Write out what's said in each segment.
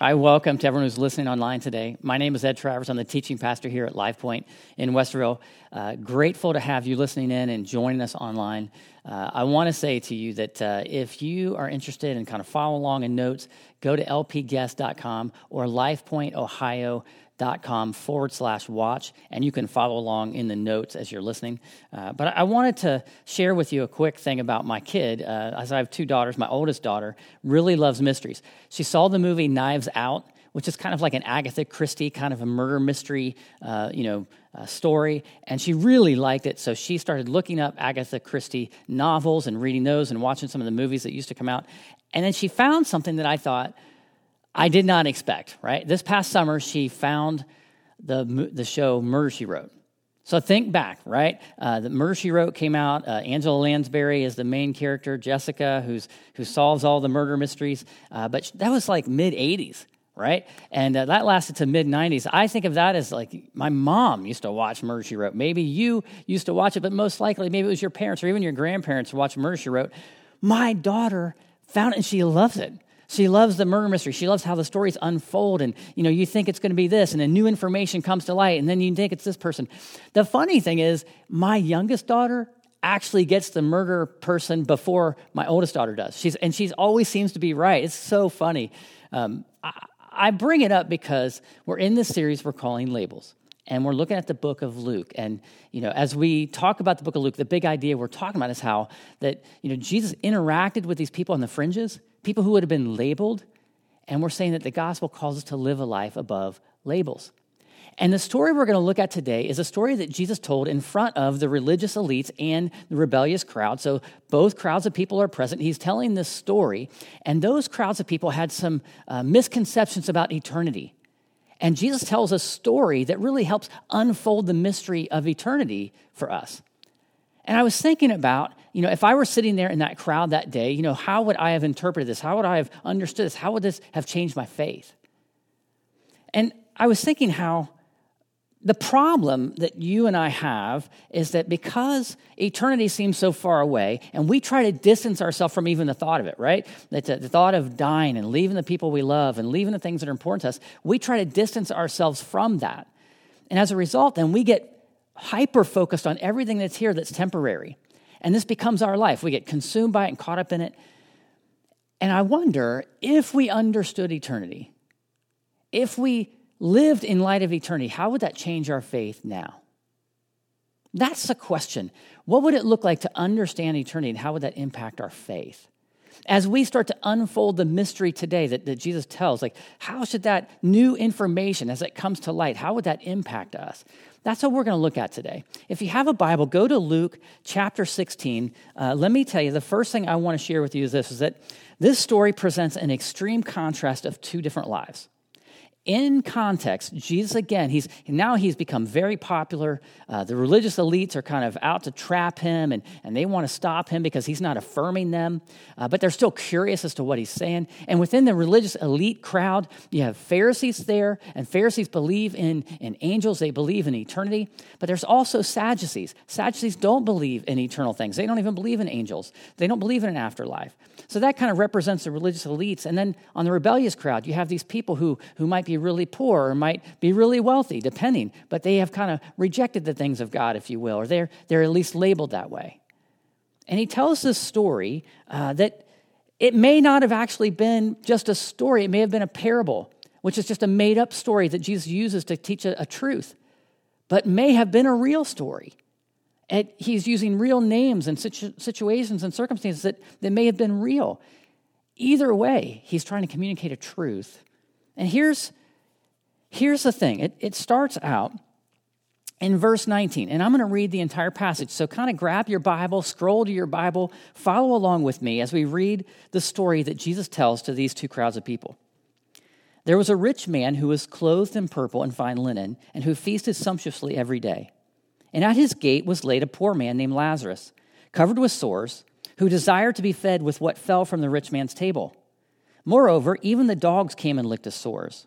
Hi, welcome to everyone who's listening online today. My name is Ed Travers. I'm the teaching pastor here at Life Point in Westerville. Uh, grateful to have you listening in and joining us online. Uh, I want to say to you that uh, if you are interested in kind of follow along in notes, go to lpguest.com or lifepointohio.com com forward slash watch, and you can follow along in the notes as you're listening. Uh, but I wanted to share with you a quick thing about my kid. Uh, as I have two daughters, my oldest daughter really loves mysteries. She saw the movie Knives Out, which is kind of like an Agatha Christie kind of a murder mystery, uh, you know, uh, story, and she really liked it. So she started looking up Agatha Christie novels and reading those and watching some of the movies that used to come out. And then she found something that I thought I did not expect, right? This past summer, she found the, the show Murder, She Wrote. So think back, right? Uh, the Murder She Wrote came out. Uh, Angela Lansbury is the main character, Jessica, who's, who solves all the murder mysteries. Uh, but that was like mid 80s, right? And uh, that lasted to mid 90s. I think of that as like my mom used to watch Murder She Wrote. Maybe you used to watch it, but most likely maybe it was your parents or even your grandparents who watched Murder She Wrote. My daughter found it and she loves it. She loves the murder mystery. She loves how the stories unfold, and you know, you think it's going to be this, and then new information comes to light, and then you think it's this person. The funny thing is, my youngest daughter actually gets the murder person before my oldest daughter does. She's and she's always seems to be right. It's so funny. Um, I, I bring it up because we're in this series we're calling labels and we're looking at the book of luke and you know as we talk about the book of luke the big idea we're talking about is how that you know jesus interacted with these people on the fringes people who would have been labeled, and we're saying that the gospel calls us to live a life above labels. And the story we're going to look at today is a story that Jesus told in front of the religious elites and the rebellious crowd. So both crowds of people are present. He's telling this story, and those crowds of people had some uh, misconceptions about eternity. And Jesus tells a story that really helps unfold the mystery of eternity for us. And I was thinking about, you know, if I were sitting there in that crowd that day, you know, how would I have interpreted this? How would I have understood this? How would this have changed my faith? And I was thinking how the problem that you and I have is that because eternity seems so far away, and we try to distance ourselves from even the thought of it, right? That the thought of dying and leaving the people we love and leaving the things that are important to us, we try to distance ourselves from that. And as a result, then we get hyper focused on everything that's here that's temporary. And this becomes our life. We get consumed by it and caught up in it. And I wonder if we understood eternity, if we lived in light of eternity, how would that change our faith now? That's the question. What would it look like to understand eternity and how would that impact our faith? As we start to unfold the mystery today that, that Jesus tells, like how should that new information as it comes to light, how would that impact us? That's what we're going to look at today. If you have a Bible, go to Luke chapter 16. Uh, let me tell you, the first thing I want to share with you is this is that this story presents an extreme contrast of two different lives in context, Jesus again, he's now he's become very popular. Uh, the religious elites are kind of out to trap him and, and they want to stop him because he's not affirming them, uh, but they're still curious as to what he's saying. And within the religious elite crowd, you have Pharisees there, and Pharisees believe in, in angels, they believe in eternity, but there's also Sadducees. Sadducees don't believe in eternal things, they don't even believe in angels, they don't believe in an afterlife. So that kind of represents the religious elites. And then on the rebellious crowd, you have these people who, who might be really poor or might be really wealthy, depending, but they have kind of rejected the things of God, if you will, or they're, they're at least labeled that way. And he tells this story uh, that it may not have actually been just a story, it may have been a parable, which is just a made up story that Jesus uses to teach a, a truth, but may have been a real story. And he's using real names and situ- situations and circumstances that, that may have been real. Either way, he's trying to communicate a truth. And here's Here's the thing it, it starts out in verse 19, and I'm going to read the entire passage. So, kind of grab your Bible, scroll to your Bible, follow along with me as we read the story that Jesus tells to these two crowds of people. There was a rich man who was clothed in purple and fine linen, and who feasted sumptuously every day. And at his gate was laid a poor man named Lazarus, covered with sores, who desired to be fed with what fell from the rich man's table. Moreover, even the dogs came and licked his sores.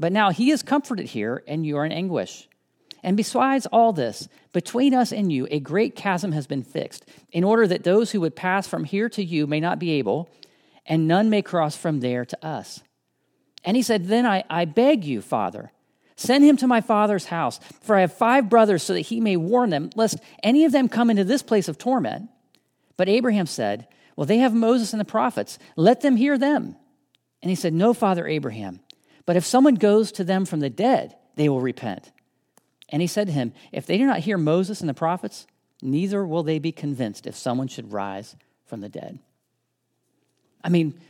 But now he is comforted here, and you are in anguish. And besides all this, between us and you, a great chasm has been fixed, in order that those who would pass from here to you may not be able, and none may cross from there to us. And he said, Then I, I beg you, Father, send him to my father's house, for I have five brothers, so that he may warn them, lest any of them come into this place of torment. But Abraham said, Well, they have Moses and the prophets. Let them hear them. And he said, No, Father Abraham, but if someone goes to them from the dead, they will repent. And he said to him, If they do not hear Moses and the prophets, neither will they be convinced if someone should rise from the dead. I mean,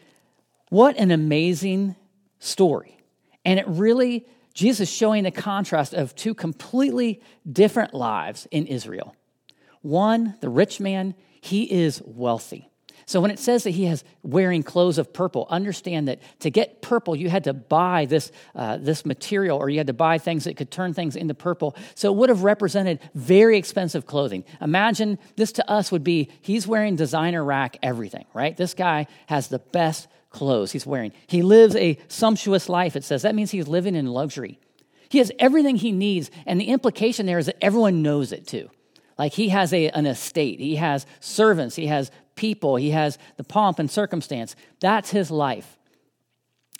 what an amazing story. And it really, Jesus is showing the contrast of two completely different lives in Israel. One, the rich man, he is wealthy. So when it says that he has wearing clothes of purple, understand that to get purple, you had to buy this, uh, this material or you had to buy things that could turn things into purple. So it would have represented very expensive clothing. Imagine this to us would be he's wearing designer rack everything, right? This guy has the best clothes he's wearing. He lives a sumptuous life, it says. That means he's living in luxury. He has everything he needs, and the implication there is that everyone knows it too. Like he has a, an estate, he has servants, he has people, he has the pomp and circumstance. That's his life.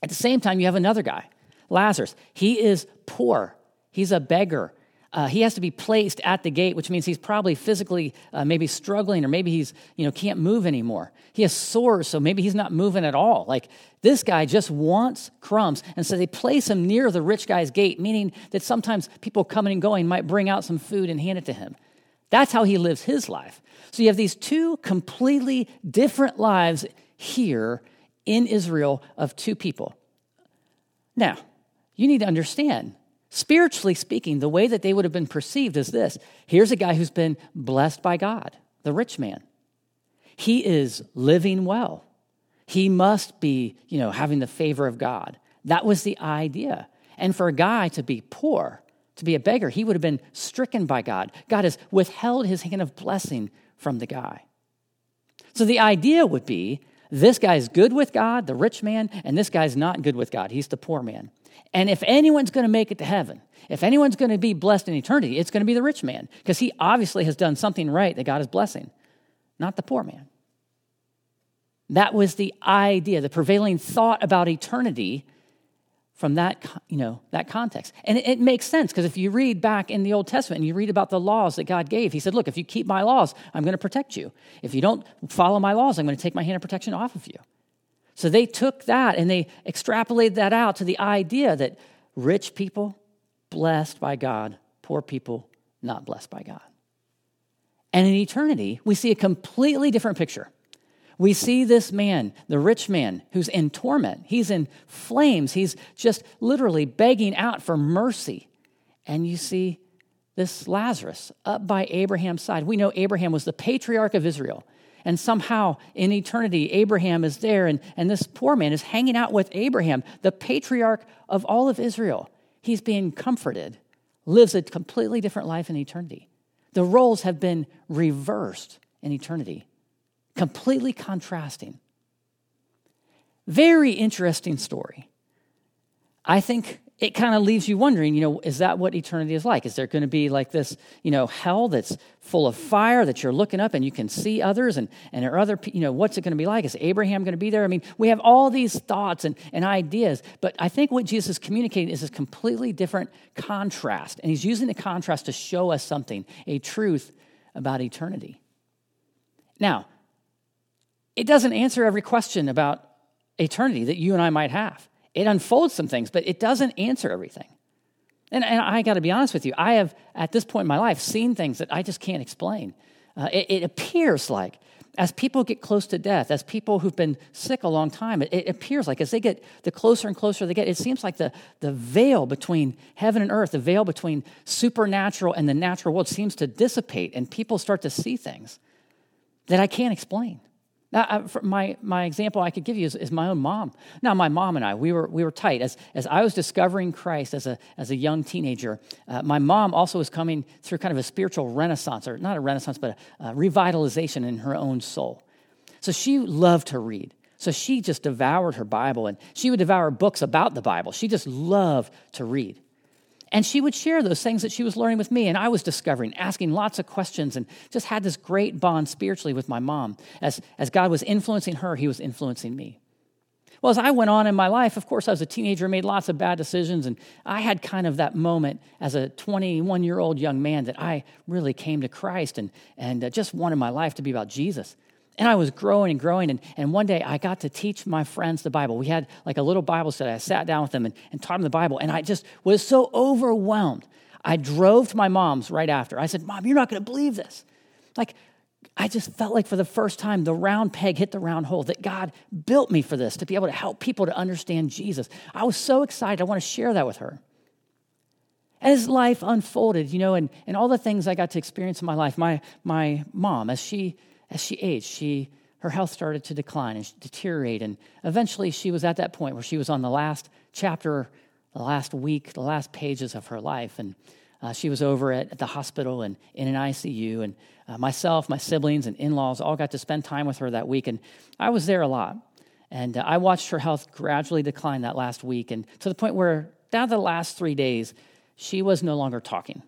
At the same time, you have another guy, Lazarus. He is poor, he's a beggar. Uh, he has to be placed at the gate, which means he's probably physically uh, maybe struggling, or maybe he's you know can't move anymore. He has sores, so maybe he's not moving at all. Like this guy just wants crumbs, and so they place him near the rich guy's gate, meaning that sometimes people coming and going might bring out some food and hand it to him. That's how he lives his life. So you have these two completely different lives here in Israel of two people. Now, you need to understand Spiritually speaking, the way that they would have been perceived is this here's a guy who's been blessed by God, the rich man. He is living well. He must be, you know, having the favor of God. That was the idea. And for a guy to be poor, to be a beggar, he would have been stricken by God. God has withheld his hand of blessing from the guy. So the idea would be this guy's good with God, the rich man, and this guy's not good with God. He's the poor man. And if anyone's going to make it to heaven, if anyone's going to be blessed in eternity, it's going to be the rich man because he obviously has done something right that God is blessing, not the poor man. That was the idea, the prevailing thought about eternity from that, you know, that context. And it, it makes sense because if you read back in the Old Testament and you read about the laws that God gave, he said, look, if you keep my laws, I'm going to protect you. If you don't follow my laws, I'm going to take my hand of protection off of you. So they took that and they extrapolated that out to the idea that rich people, blessed by God, poor people, not blessed by God. And in eternity, we see a completely different picture. We see this man, the rich man, who's in torment. He's in flames. He's just literally begging out for mercy. And you see this Lazarus up by Abraham's side. We know Abraham was the patriarch of Israel. And somehow in eternity, Abraham is there, and, and this poor man is hanging out with Abraham, the patriarch of all of Israel. He's being comforted, lives a completely different life in eternity. The roles have been reversed in eternity, completely contrasting. Very interesting story. I think it kind of leaves you wondering, you know, is that what eternity is like? Is there going to be like this, you know, hell that's full of fire that you're looking up and you can see others and, and are other, you know, what's it going to be like? Is Abraham going to be there? I mean, we have all these thoughts and, and ideas, but I think what Jesus is communicating is this completely different contrast. And he's using the contrast to show us something, a truth about eternity. Now, it doesn't answer every question about eternity that you and I might have. It unfolds some things, but it doesn't answer everything. And, and I got to be honest with you, I have, at this point in my life, seen things that I just can't explain. Uh, it, it, appears like as people get close to death, as people who've been sick a long time, it, it, appears like as they get the closer and closer they get, it seems like the, the veil between heaven and earth, the veil between supernatural and the natural world seems to dissipate, and people start to see things that I can't explain. Now, my, my example I could give you is, is, my own mom. Now, my mom and I, we were, we were tight. As, as I was discovering Christ as a, as a young teenager, uh, my mom also was coming through kind of a spiritual renaissance, or not a renaissance, but a, a revitalization in her own soul. So she loved to read. So she just devoured her Bible, and she would devour books about the Bible. She just loved to read. And she would share those things that she was learning with me, and I was discovering, asking lots of questions, and just had this great bond spiritually with my mom. As, as God was influencing her, He was influencing me. Well, as I went on in my life, of course, I was a teenager, made lots of bad decisions, and I had kind of that moment as a 21 year old young man that I really came to Christ and, and uh, just wanted my life to be about Jesus. And I was growing and growing. And, and one day I got to teach my friends the Bible. We had like a little Bible study. I sat down with them and, and taught them the Bible. And I just was so overwhelmed. I drove to my mom's right after. I said, Mom, you're not going to believe this. Like, I just felt like for the first time, the round peg hit the round hole, that God built me for this, to be able to help people to understand Jesus. I was so excited. I want to share that with her. As life unfolded, you know, and, and all the things I got to experience in my life, my, my mom, as she as she aged, she, her health started to decline and deteriorate. And eventually, she was at that point where she was on the last chapter, the last week, the last pages of her life. And uh, she was over at, at, the hospital and in an ICU. And uh, myself, my siblings, and in laws all got to spend time with her that week. And I was there a lot. And uh, I watched her health gradually decline that last week. And to the point where, down the last three days, she was no longer talking.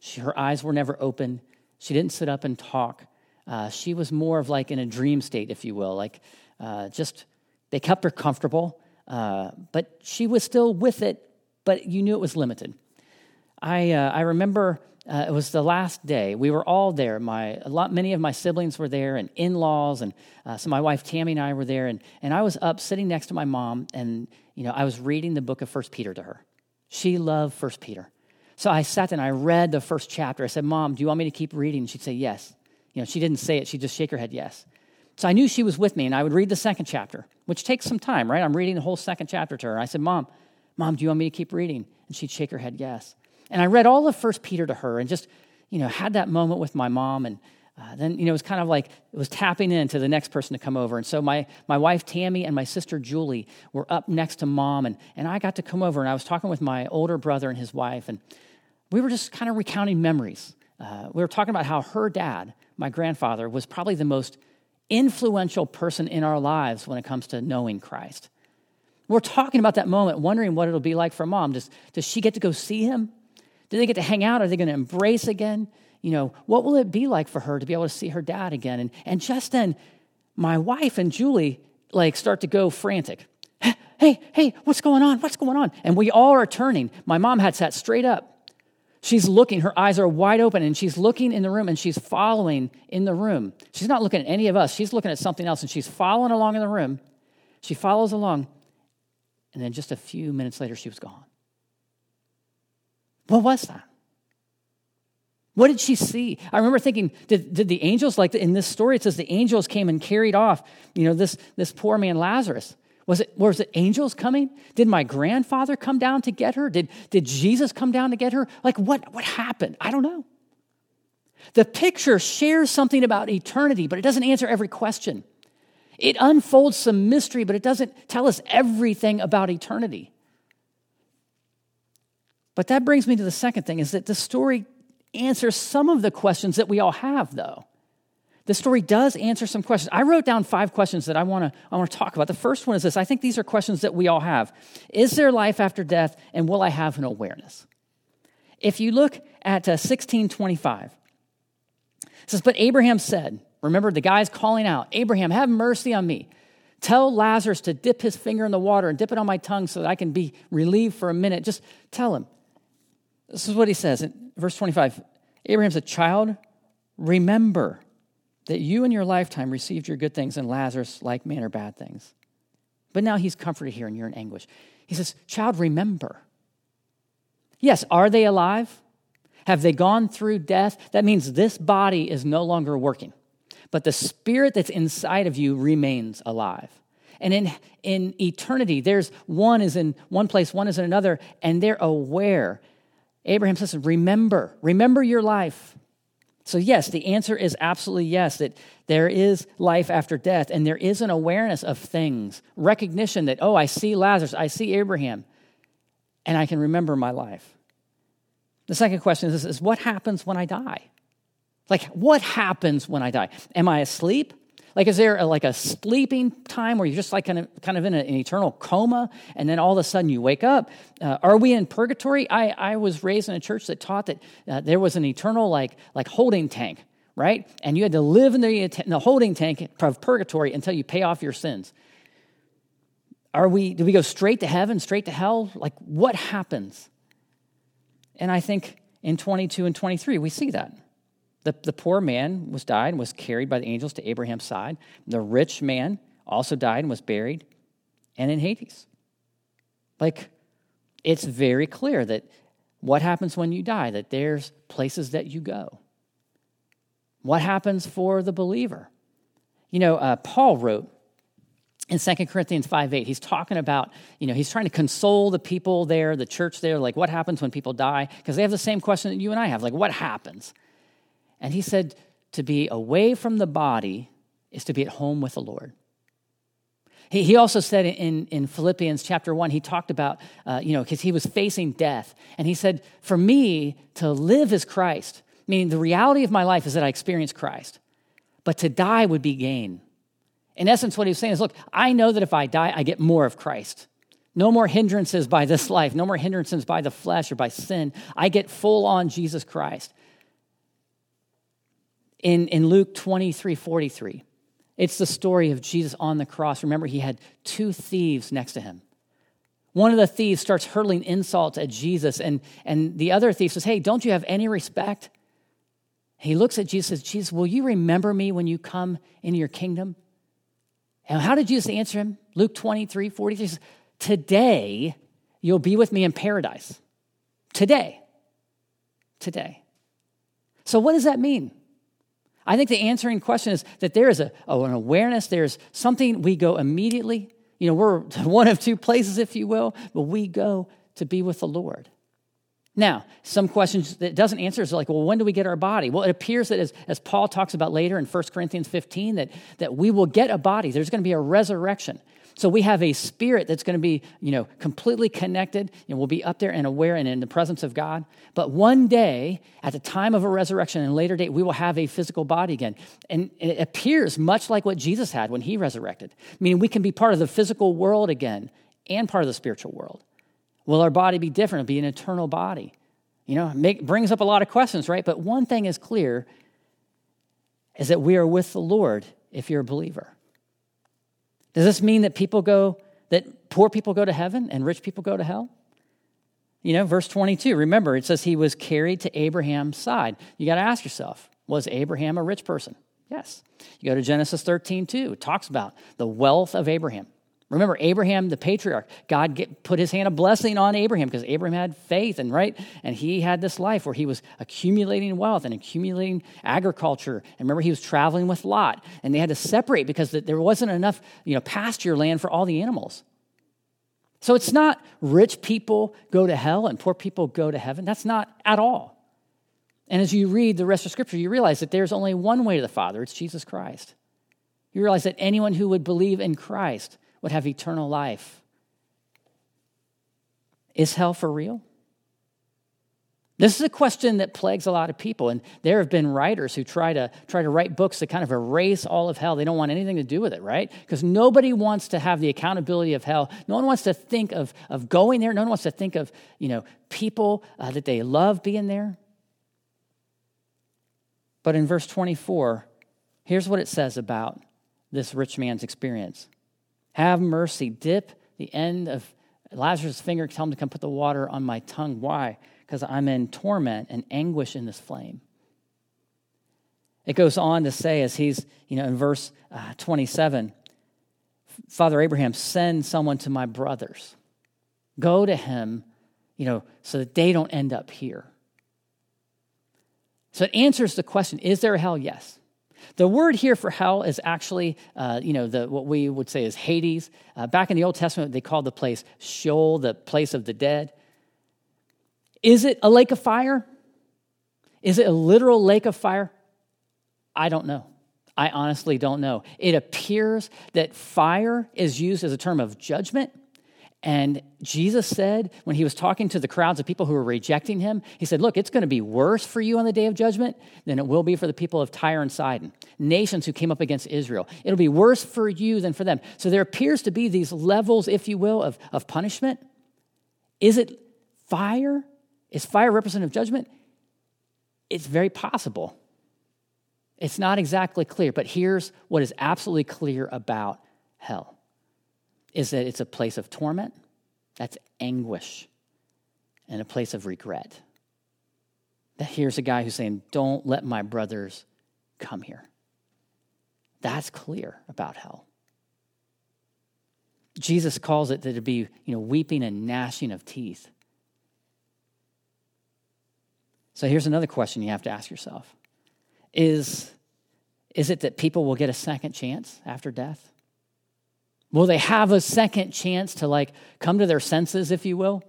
She, her eyes were never open. She didn't sit up and talk. Uh, she was more of like in a dream state, if you will. Like uh, just, they kept her comfortable, uh, but she was still with it, but you knew it was limited. I, uh, I remember uh, it was the last day. We were all there. My, a lot, many of my siblings were there, and in laws, and uh, so my wife Tammy and I were there. And, and I was up sitting next to my mom, and you know, I was reading the book of First Peter to her. She loved First Peter. So I sat and I read the first chapter. I said, Mom, do you want me to keep reading? She'd say, Yes. You know, she didn't say it, she'd just shake her head yes. So I knew she was with me, and I would read the second chapter, which takes some time, right? I'm reading the whole second chapter to her. I said, Mom, Mom, do you want me to keep reading? And she'd shake her head yes. And I read all of First Peter to her and just, you know, had that moment with my mom. And uh, then, you know, it was kind of like it was tapping into the next person to come over. And so my, my wife, Tammy, and my sister, Julie, were up next to mom. And, and I got to come over, and I was talking with my older brother and his wife. And we were just kind of recounting memories. Uh, we were talking about how her dad my grandfather, was probably the most influential person in our lives when it comes to knowing Christ. We're talking about that moment, wondering what it'll be like for mom. Does, does she get to go see him? Do they get to hang out? Are they going to embrace again? You know, what will it be like for her to be able to see her dad again? And, and just then, my wife and Julie like start to go frantic. Hey, hey, what's going on? What's going on? And we all are turning. My mom had sat straight up She's looking, her eyes are wide open, and she's looking in the room and she's following in the room. She's not looking at any of us, she's looking at something else and she's following along in the room. She follows along, and then just a few minutes later, she was gone. What was that? What did she see? I remember thinking, did, did the angels, like in this story, it says the angels came and carried off, you know, this, this poor man Lazarus. Was it, was it angels coming? Did my grandfather come down to get her? Did, did Jesus come down to get her? Like, what, what happened? I don't know. The picture shares something about eternity, but it doesn't answer every question. It unfolds some mystery, but it doesn't tell us everything about eternity. But that brings me to the second thing is that the story answers some of the questions that we all have, though the story does answer some questions. I wrote down five questions that I want to I want to talk about. The first one is this. I think these are questions that we all have. Is there life after death and will I have an awareness? If you look at uh, 1625, it says, But Abraham said, remember the guy's calling out, Abraham, have mercy on me. Tell Lazarus to dip his finger in the water and dip it on my tongue so that I can be relieved for a minute. Just tell him. This is what he says in verse 25. Abraham's a child. Remember that you in your lifetime received your good things and Lazarus like manner bad things. But now he's comforted here and you're in anguish. He says, Child, remember. Yes, are they alive? Have they gone through death? That means this body is no longer working, but the spirit that's inside of you remains alive. And in, in eternity, there's one is in one place, one is in another, and they're aware. Abraham says, Remember, remember your life. So, yes, the answer is absolutely yes, that there is life after death, and there is an awareness of things, recognition that, oh, I see Lazarus, I see Abraham, and I can remember my life. The second question is, is what happens when I die? Like, what happens when I die? Am I asleep? Like, is there a, like a sleeping time where you're just like kind of, kind of in an eternal coma and then all of a sudden you wake up? Uh, are we in purgatory? I, I was raised in a church that taught that uh, there was an eternal like, like holding tank, right? And you had to live in the, in the holding tank of purgatory until you pay off your sins. Are we, do we go straight to heaven, straight to hell? Like, what happens? And I think in 22 and 23, we see that. The, the poor man was died and was carried by the angels to Abraham's side. The rich man also died and was buried and in Hades. Like, it's very clear that what happens when you die, that there's places that you go. What happens for the believer? You know, uh, Paul wrote in 2 Corinthians 5 8, he's talking about, you know, he's trying to console the people there, the church there, like what happens when people die? Because they have the same question that you and I have, like what happens? And he said, to be away from the body is to be at home with the Lord. He, also said in, in Philippians chapter 1, he talked about, uh, you know, because he was facing death. And he said, For me, to live is Christ, meaning the reality of my life is that I experience Christ, but to die would be gain. In essence, what he was saying is, Look, I know that if I die, I get more of Christ. No more hindrances by this life, no more hindrances by the flesh or by sin. I get full on Jesus Christ in, in Luke 23 43. It's the story of Jesus on the cross. Remember, he had two thieves next to him. One of the thieves starts hurling insults at Jesus, and, and the other thief says, Hey, don't you have any respect? He looks at Jesus and says, Jesus, will you remember me when you come into your kingdom? And how did Jesus answer him? Luke 23 43 says, Today you'll be with me in paradise. Today. Today. So, what does that mean? I think the answering question is that there is a, oh, an awareness, there's something we go immediately. You know, we're one of two places, if you will, but we go to be with the Lord. Now, some questions that doesn't answer is like, well, when do we get our body? Well, it appears that as, as Paul talks about later in 1 Corinthians 15, that, that we will get a body. There's going to be a resurrection. So we have a spirit that's going to be, you know, completely connected and we'll be up there and aware and in the presence of God. But one day, at the time of a resurrection and later date, we will have a physical body again. And it appears much like what Jesus had when he resurrected, meaning we can be part of the physical world again and part of the spiritual world. Will our body be different? It'll be an eternal body. You know, make, brings up a lot of questions, right? But one thing is clear is that we are with the Lord if you're a believer. Does this mean that people go, that poor people go to heaven and rich people go to hell? You know, verse 22, remember, it says he was carried to Abraham's side. You got to ask yourself, was Abraham a rich person? Yes. You go to Genesis 13, too. It talks about the wealth of Abraham. Remember, Abraham, the patriarch, God get, put his hand of blessing on Abraham because Abraham had faith and right, and he had this life where he was accumulating wealth and accumulating agriculture. And remember, he was traveling with Lot, and they had to separate because there wasn't enough, you know, pasture land for all the animals. So it's not rich people go to hell and poor people go to heaven. That's not at all. And as you read the rest of Scripture, you realize that there's only one way to the Father it's Jesus Christ. You realize that anyone who would believe in Christ would have eternal life. Is hell for real? This is a question that plagues a lot of people, and there have been writers who try to try to write books that kind of erase all of hell. They don't want anything to do with it, right? Because nobody wants to have the accountability of hell. No one wants to think of, of going there. No one wants to think of you know people uh, that they love being there. But in verse 24, here's what it says about this rich man's experience. Have mercy. Dip the end of Lazarus' finger, tell him to come put the water on my tongue. Why? Because I'm in torment and anguish in this flame. It goes on to say, as he's, you know, in verse uh, 27, Father Abraham, send someone to my brothers. Go to him, you know, so that they don't end up here. So it answers the question is there a hell? Yes. The word here for hell is actually, uh, you know, the, what we would say is Hades. Uh, back in the Old Testament, they called the place Sheol, the place of the dead. Is it a lake of fire? Is it a literal lake of fire? I don't know. I honestly don't know. It appears that fire is used as a term of judgment. And Jesus said, when he was talking to the crowds of people who were rejecting him, he said, Look, it's going to be worse for you on the day of judgment than it will be for the people of Tyre and Sidon, nations who came up against Israel. It'll be worse for you than for them. So there appears to be these levels, if you will, of, of punishment. Is it fire? Is fire representative judgment? It's very possible. It's not exactly clear, but here's what is absolutely clear about hell is that it's a place of torment, that's anguish, and a place of regret. That here's a guy who's saying, Don't let my brothers come here. That's clear about hell. Jesus calls it to be, you know, weeping and gnashing of teeth. So here's another question you have to ask yourself is, is it that people will get a second chance after death? Will they have a second chance to like come to their senses, if you will?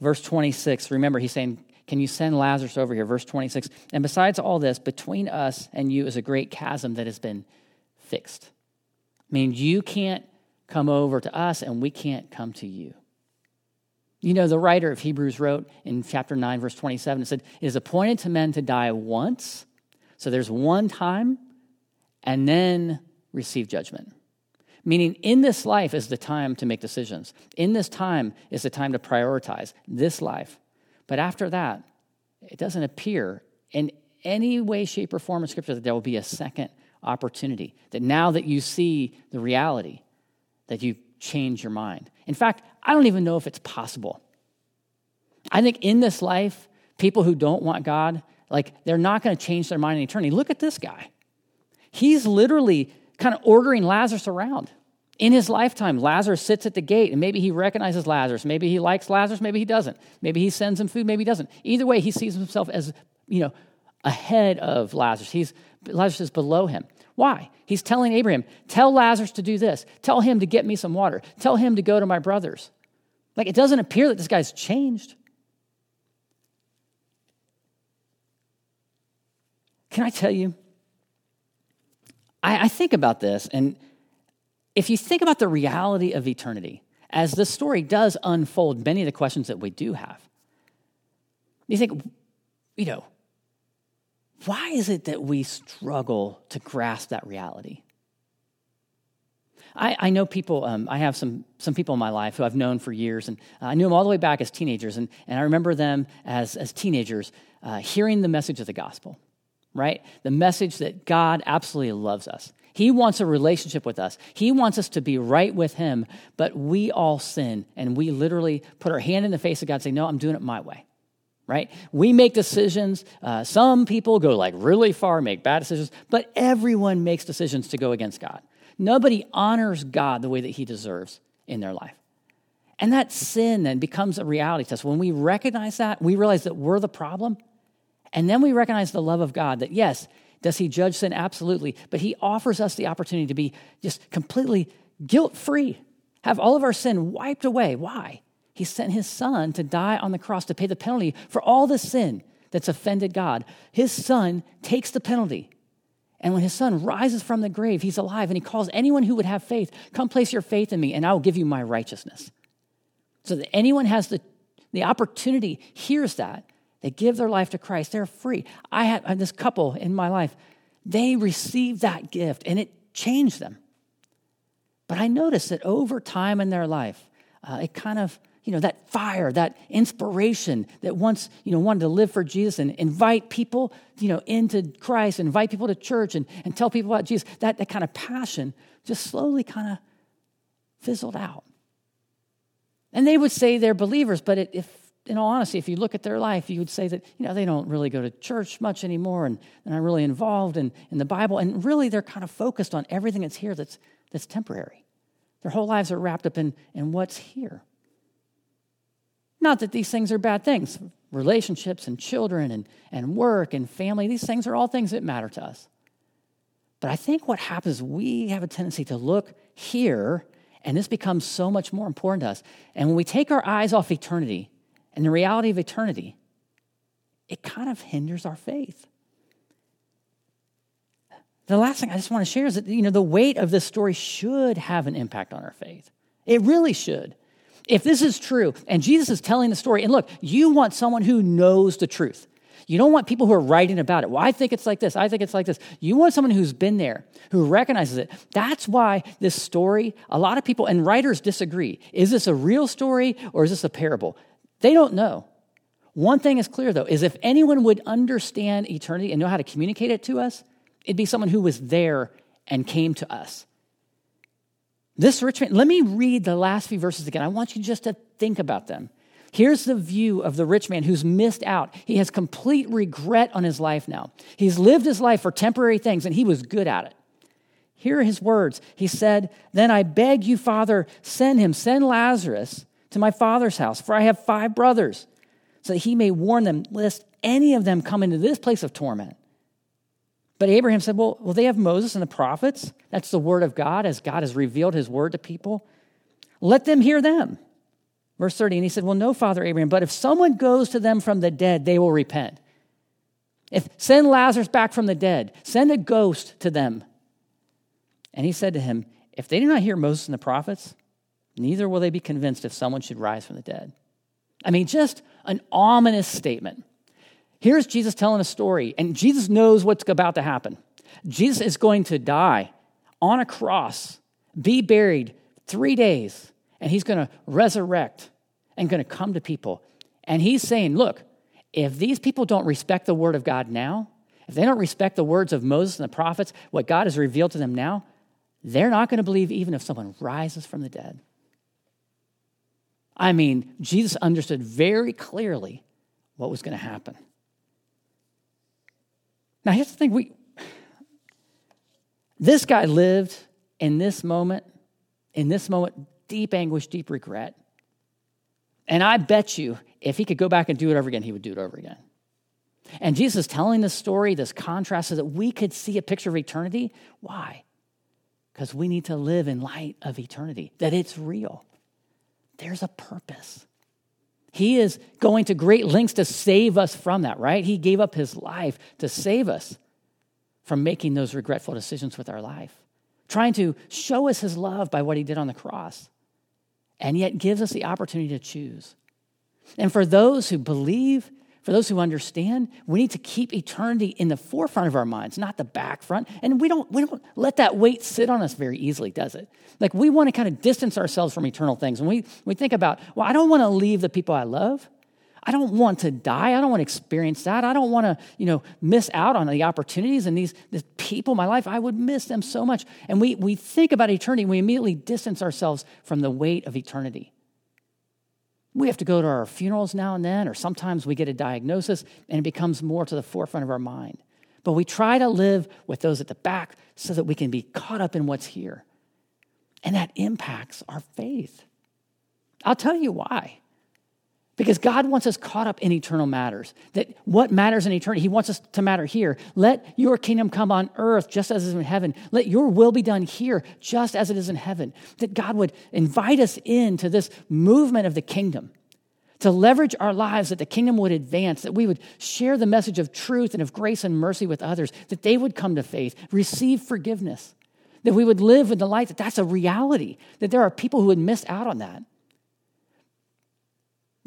Verse 26, remember, he's saying, Can you send Lazarus over here? Verse 26. And besides all this, between us and you is a great chasm that has been fixed. I mean, you can't come over to us and we can't come to you. You know, the writer of Hebrews wrote in chapter 9, verse 27, it said, It is appointed to men to die once. So there's one time and then receive judgment. Meaning, in this life is the time to make decisions. In this time is the time to prioritize this life. But after that, it doesn't appear in any way, shape, or form in Scripture that there will be a second opportunity. That now that you see the reality, that you change your mind. In fact, I don't even know if it's possible. I think in this life, people who don't want God, like they're not going to change their mind in eternity. Look at this guy. He's literally kind of ordering Lazarus around. In his lifetime, Lazarus sits at the gate, and maybe he recognizes Lazarus. Maybe he likes Lazarus, maybe he doesn't. Maybe he sends him food, maybe he doesn't. Either way, he sees himself as, you know, ahead of Lazarus. He's, Lazarus is below him. Why? He's telling Abraham, tell Lazarus to do this. Tell him to get me some water. Tell him to go to my brothers. Like, it doesn't appear that this guy's changed. Can I tell you? I, I think about this, and if you think about the reality of eternity, as this story does unfold many of the questions that we do have, you think, you know, why is it that we struggle to grasp that reality? I, I know people, um, I have some, some people in my life who I've known for years, and I knew them all the way back as teenagers, and, and I remember them as, as teenagers uh, hearing the message of the gospel, right? The message that God absolutely loves us. He wants a relationship with us. He wants us to be right with Him, but we all sin, and we literally put our hand in the face of God and say, No, I'm doing it my way right? We make decisions. Uh, some people go like really far, make bad decisions, but everyone makes decisions to go against God. Nobody honors God the way that he deserves in their life. And that sin then becomes a reality to us. When we recognize that, we realize that we're the problem. And then we recognize the love of God that, yes, does he judge sin? Absolutely. But he offers us the opportunity to be just completely guilt free, have all of our sin wiped away. Why? He sent his son to die on the cross to pay the penalty for all the sin that's offended God. His son takes the penalty. And when his son rises from the grave, he's alive and he calls anyone who would have faith, come place your faith in me and I will give you my righteousness. So that anyone has the, the opportunity, hears that, they give their life to Christ, they're free. I had, this couple in my life, they received that gift and it changed them. But I noticed that over time in their life, uh, it kind of you know, that fire, that inspiration that once, you know, wanted to live for Jesus and invite people, you know, into Christ, invite people to church and, and tell people about Jesus, that, that kind of passion just slowly kind of fizzled out. And they would say they're believers, but it, if, in all honesty, if you look at their life, you would say that, you know, they don't really go to church much anymore and they're not really involved in, in the Bible. And really, they're kind of focused on everything that's here that's, that's temporary. Their whole lives are wrapped up in, in what's here. Not that these things are bad things. Relationships and children and, and work and family, these things are all things that matter to us. But I think what happens, we have a tendency to look here, and this becomes so much more important to us. And when we take our eyes off eternity and the reality of eternity, it kind of hinders our faith. The last thing I just want to share is that, you know, the weight of this story should have an impact on our faith. It really should. If this is true and Jesus is telling the story, and look, you want someone who knows the truth. You don't want people who are writing about it. Well, I think it's like this. I think it's like this. You want someone who's been there, who recognizes it. That's why this story, a lot of people and writers disagree. Is this a real story or is this a parable? They don't know. One thing is clear, though, is if anyone would understand eternity and know how to communicate it to us, it'd be someone who was there and came to us. This rich man, let me read the last few verses again. I want you just to think about them. Here's the view of the rich man who's missed out. He has complete regret on his life now. He's lived his life for temporary things and he was good at it. Here are his words. He said, Then I beg you, Father, send him, send Lazarus to my father's house, for I have five brothers, so that he may warn them, lest any of them come into this place of torment. But Abraham said, Well, well, they have Moses and the prophets. That's the word of God as God has revealed his word to people. Let them hear them. Verse 30, and he said, Well, no, Father Abraham, but if someone goes to them from the dead, they will repent. If send Lazarus back from the dead, send a ghost to them. And he said to him, If they do not hear Moses and the prophets, neither will they be convinced if someone should rise from the dead. I mean, just an ominous statement. Here's Jesus telling a story, and Jesus knows what's about to happen. Jesus is going to die on a cross, be buried three days, and he's going to resurrect and going to come to people. And he's saying, look, if these people don't respect the word of God now, if they don't respect the words of Moses and the prophets, what God has revealed to them now, they're not going to believe even if someone rises from the dead. I mean, Jesus understood very clearly what was going to happen. Now, here's the thing we, this guy lived in this moment, in this moment, deep anguish, deep regret. And I bet you if he could go back and do it over again, he would do it over again. And Jesus is telling this story, this contrast, so that we could see a picture of eternity. Why? Because we need to live in light of eternity, that it's real. There's a purpose. He is going to great lengths to save us from that, right? He gave up his life to save us from making those regretful decisions with our life, trying to show us his love by what he did on the cross, and yet gives us the opportunity to choose. And for those who believe for those who understand, we need to keep eternity in the forefront of our minds, not the back front. And we don't, we don't let that weight sit on us very easily, does it? Like we want to kind of distance ourselves from eternal things. When we, we think about, well, I don't want to leave the people I love. I don't want to die. I don't want to experience that. I don't want to, you know, miss out on the opportunities and these, these people in my life. I would miss them so much. And we, we think about eternity, we immediately distance ourselves from the weight of eternity. We have to go to our funerals now and then, or sometimes we get a diagnosis and it becomes more to the forefront of our mind. But we try to live with those at the back so that we can be caught up in what's here. And that impacts our faith. I'll tell you why. Because God wants us caught up in eternal matters. That what matters in eternity, He wants us to matter here. Let your kingdom come on earth just as it is in heaven. Let your will be done here just as it is in heaven. That God would invite us into this movement of the kingdom to leverage our lives that the kingdom would advance, that we would share the message of truth and of grace and mercy with others, that they would come to faith, receive forgiveness, that we would live in the light that that's a reality, that there are people who would miss out on that.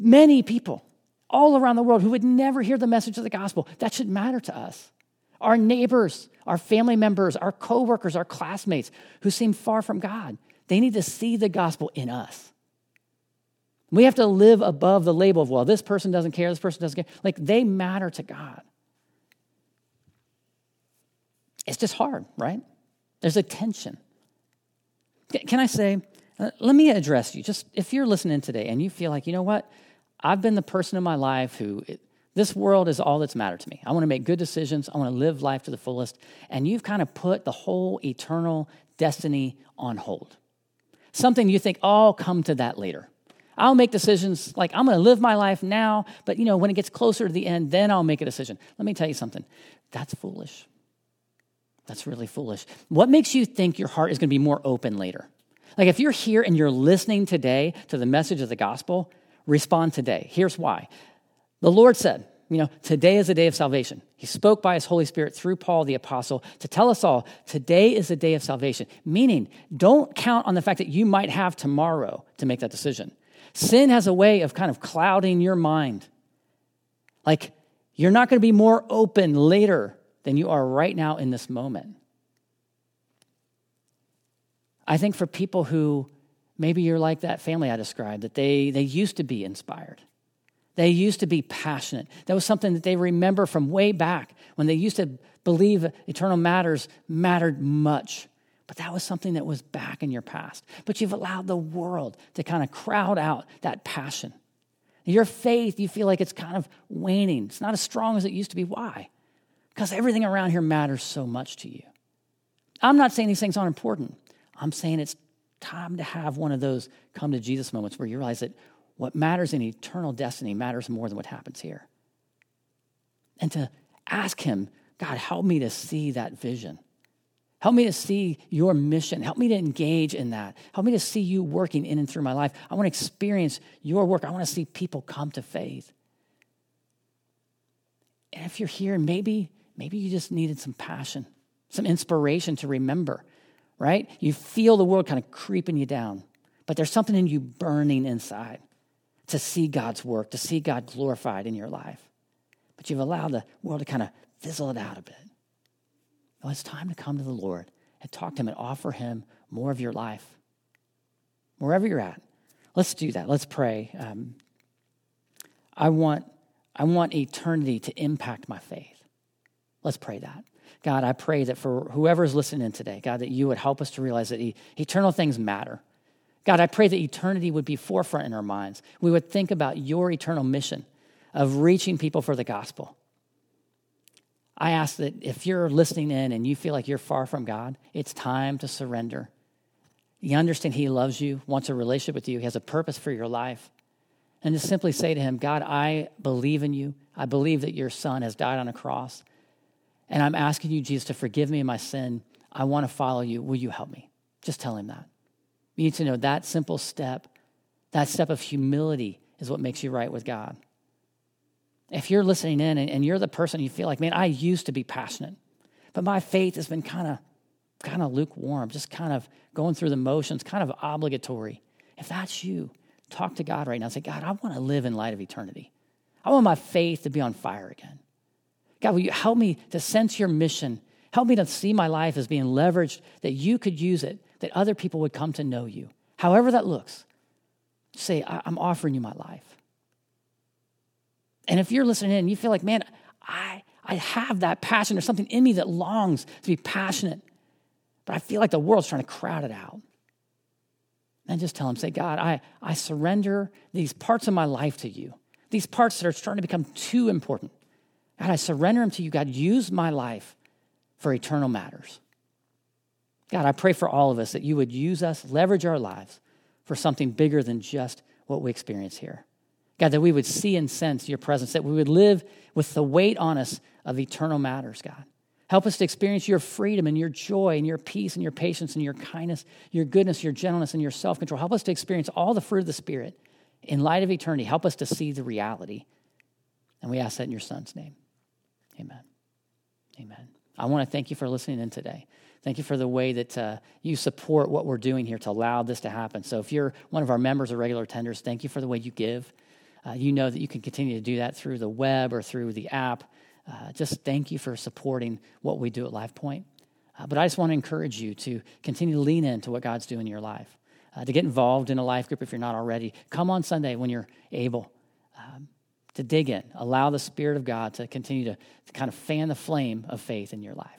Many people all around the world who would never hear the message of the gospel. That should matter to us. Our neighbors, our family members, our coworkers, our classmates who seem far from God, they need to see the gospel in us. We have to live above the label of, well, this person doesn't care, this person doesn't care. Like they matter to God. It's just hard, right? There's a tension. Can I say, uh, let me address you. Just if you're listening today and you feel like, you know what? I've been the person in my life who, it, this world is all that's mattered to me. I want to make good decisions. I want to live life to the fullest. And you've kind of put the whole eternal destiny on hold. Something you think, oh, I'll come to that later. I'll make decisions like I'm going to live my life now, but you know, when it gets closer to the end, then I'll make a decision. Let me tell you something. That's foolish. That's really foolish. What makes you think your heart is going to be more open later? Like if you're here and you're listening today to the message of the gospel, respond today. Here's why. The Lord said, you know, today is a day of salvation. He spoke by his Holy Spirit through Paul the apostle to tell us all today is a day of salvation. Meaning, don't count on the fact that you might have tomorrow to make that decision. Sin has a way of kind of clouding your mind. Like, you're not going to be more open later than you are right now in this moment. I think for people who maybe you're like that family I described, that they, they used to be inspired. They used to be passionate. That was something that they remember from way back when they used to believe eternal matters mattered much. But that was something that was back in your past. But you've allowed the world to kind of crowd out that passion. Your faith, you feel like it's kind of waning. It's not as strong as it used to be. Why? Because everything around here matters so much to you. I'm not saying these things aren't important. I'm saying it's time to have one of those come to Jesus moments where you realize that what matters in eternal destiny matters more than what happens here. And to ask Him, God, help me to see that vision. Help me to see your mission. Help me to engage in that. Help me to see you working in and through my life. I want to experience your work. I want to see people come to faith. And if you're here, maybe, maybe you just needed some passion, some inspiration to remember, right? You feel the world kind of creeping you down, but there's something in you burning inside to see God's work, to see God glorified in your life. But you've allowed the world to kind of fizzle it out a bit. Well, it's time to come to the Lord and talk to Him and offer Him more of your life. Wherever you're at, let's do that. Let's pray. Um, I, want, I want eternity to impact my faith. Let's pray that. God, I pray that for whoever is listening today, God, that you would help us to realize that eternal things matter. God, I pray that eternity would be forefront in our minds. We would think about your eternal mission of reaching people for the gospel. I ask that if you're listening in and you feel like you're far from God, it's time to surrender. You understand He loves you, wants a relationship with you, He has a purpose for your life. And just simply say to Him, God, I believe in you. I believe that your Son has died on a cross. And I'm asking you, Jesus, to forgive me my sin. I want to follow you. Will you help me? Just tell Him that. You need to know that simple step, that step of humility, is what makes you right with God if you're listening in and, you're the person you feel like, man, I used to be passionate, but my faith has been kind of kind of lukewarm, just kind of going through the motions, kind of obligatory. If that's you, talk to God right now. Say, God, I want to live in light of eternity. I want my faith to be on fire again. God, will you help me to sense your mission? Help me to see my life as being leveraged, that you could use it, that other people would come to know you. However that looks, say, I'm offering you my life. And if you're listening in and you feel like, man, I, I have that passion, there's something in me that longs to be passionate, but I feel like the world's trying to crowd it out. Then just tell him, say, God, I, I surrender these parts of my life to you, these parts that are starting to become too important. God, I surrender them to you. God, use my life for eternal matters. God, I pray for all of us that you would use us, leverage our lives for something bigger than just what we experience here. God, that we would see and sense your presence, that we would live with the weight on us of eternal matters, God. Help us to experience your freedom and your joy and your peace and your patience and your kindness, your goodness, your gentleness, and your self control. Help us to experience all the fruit of the Spirit in light of eternity. Help us to see the reality. And we ask that in your Son's name. Amen. Amen. I want to thank you for listening in today. Thank you for the way that uh, you support what we're doing here to allow this to happen. So, if you're one of our members or regular attenders, thank you for the way you give. Uh, you know that you can continue to do that through the web or through the app. Uh, just thank you for supporting what we do at LifePoint. Uh, but I just want to encourage you to continue to lean into what God's doing in your life, uh, to get involved in a life group if you're not already. Come on Sunday when you're able um, to dig in. Allow the Spirit of God to continue to, to kind of fan the flame of faith in your life.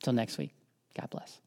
Until next week, God bless.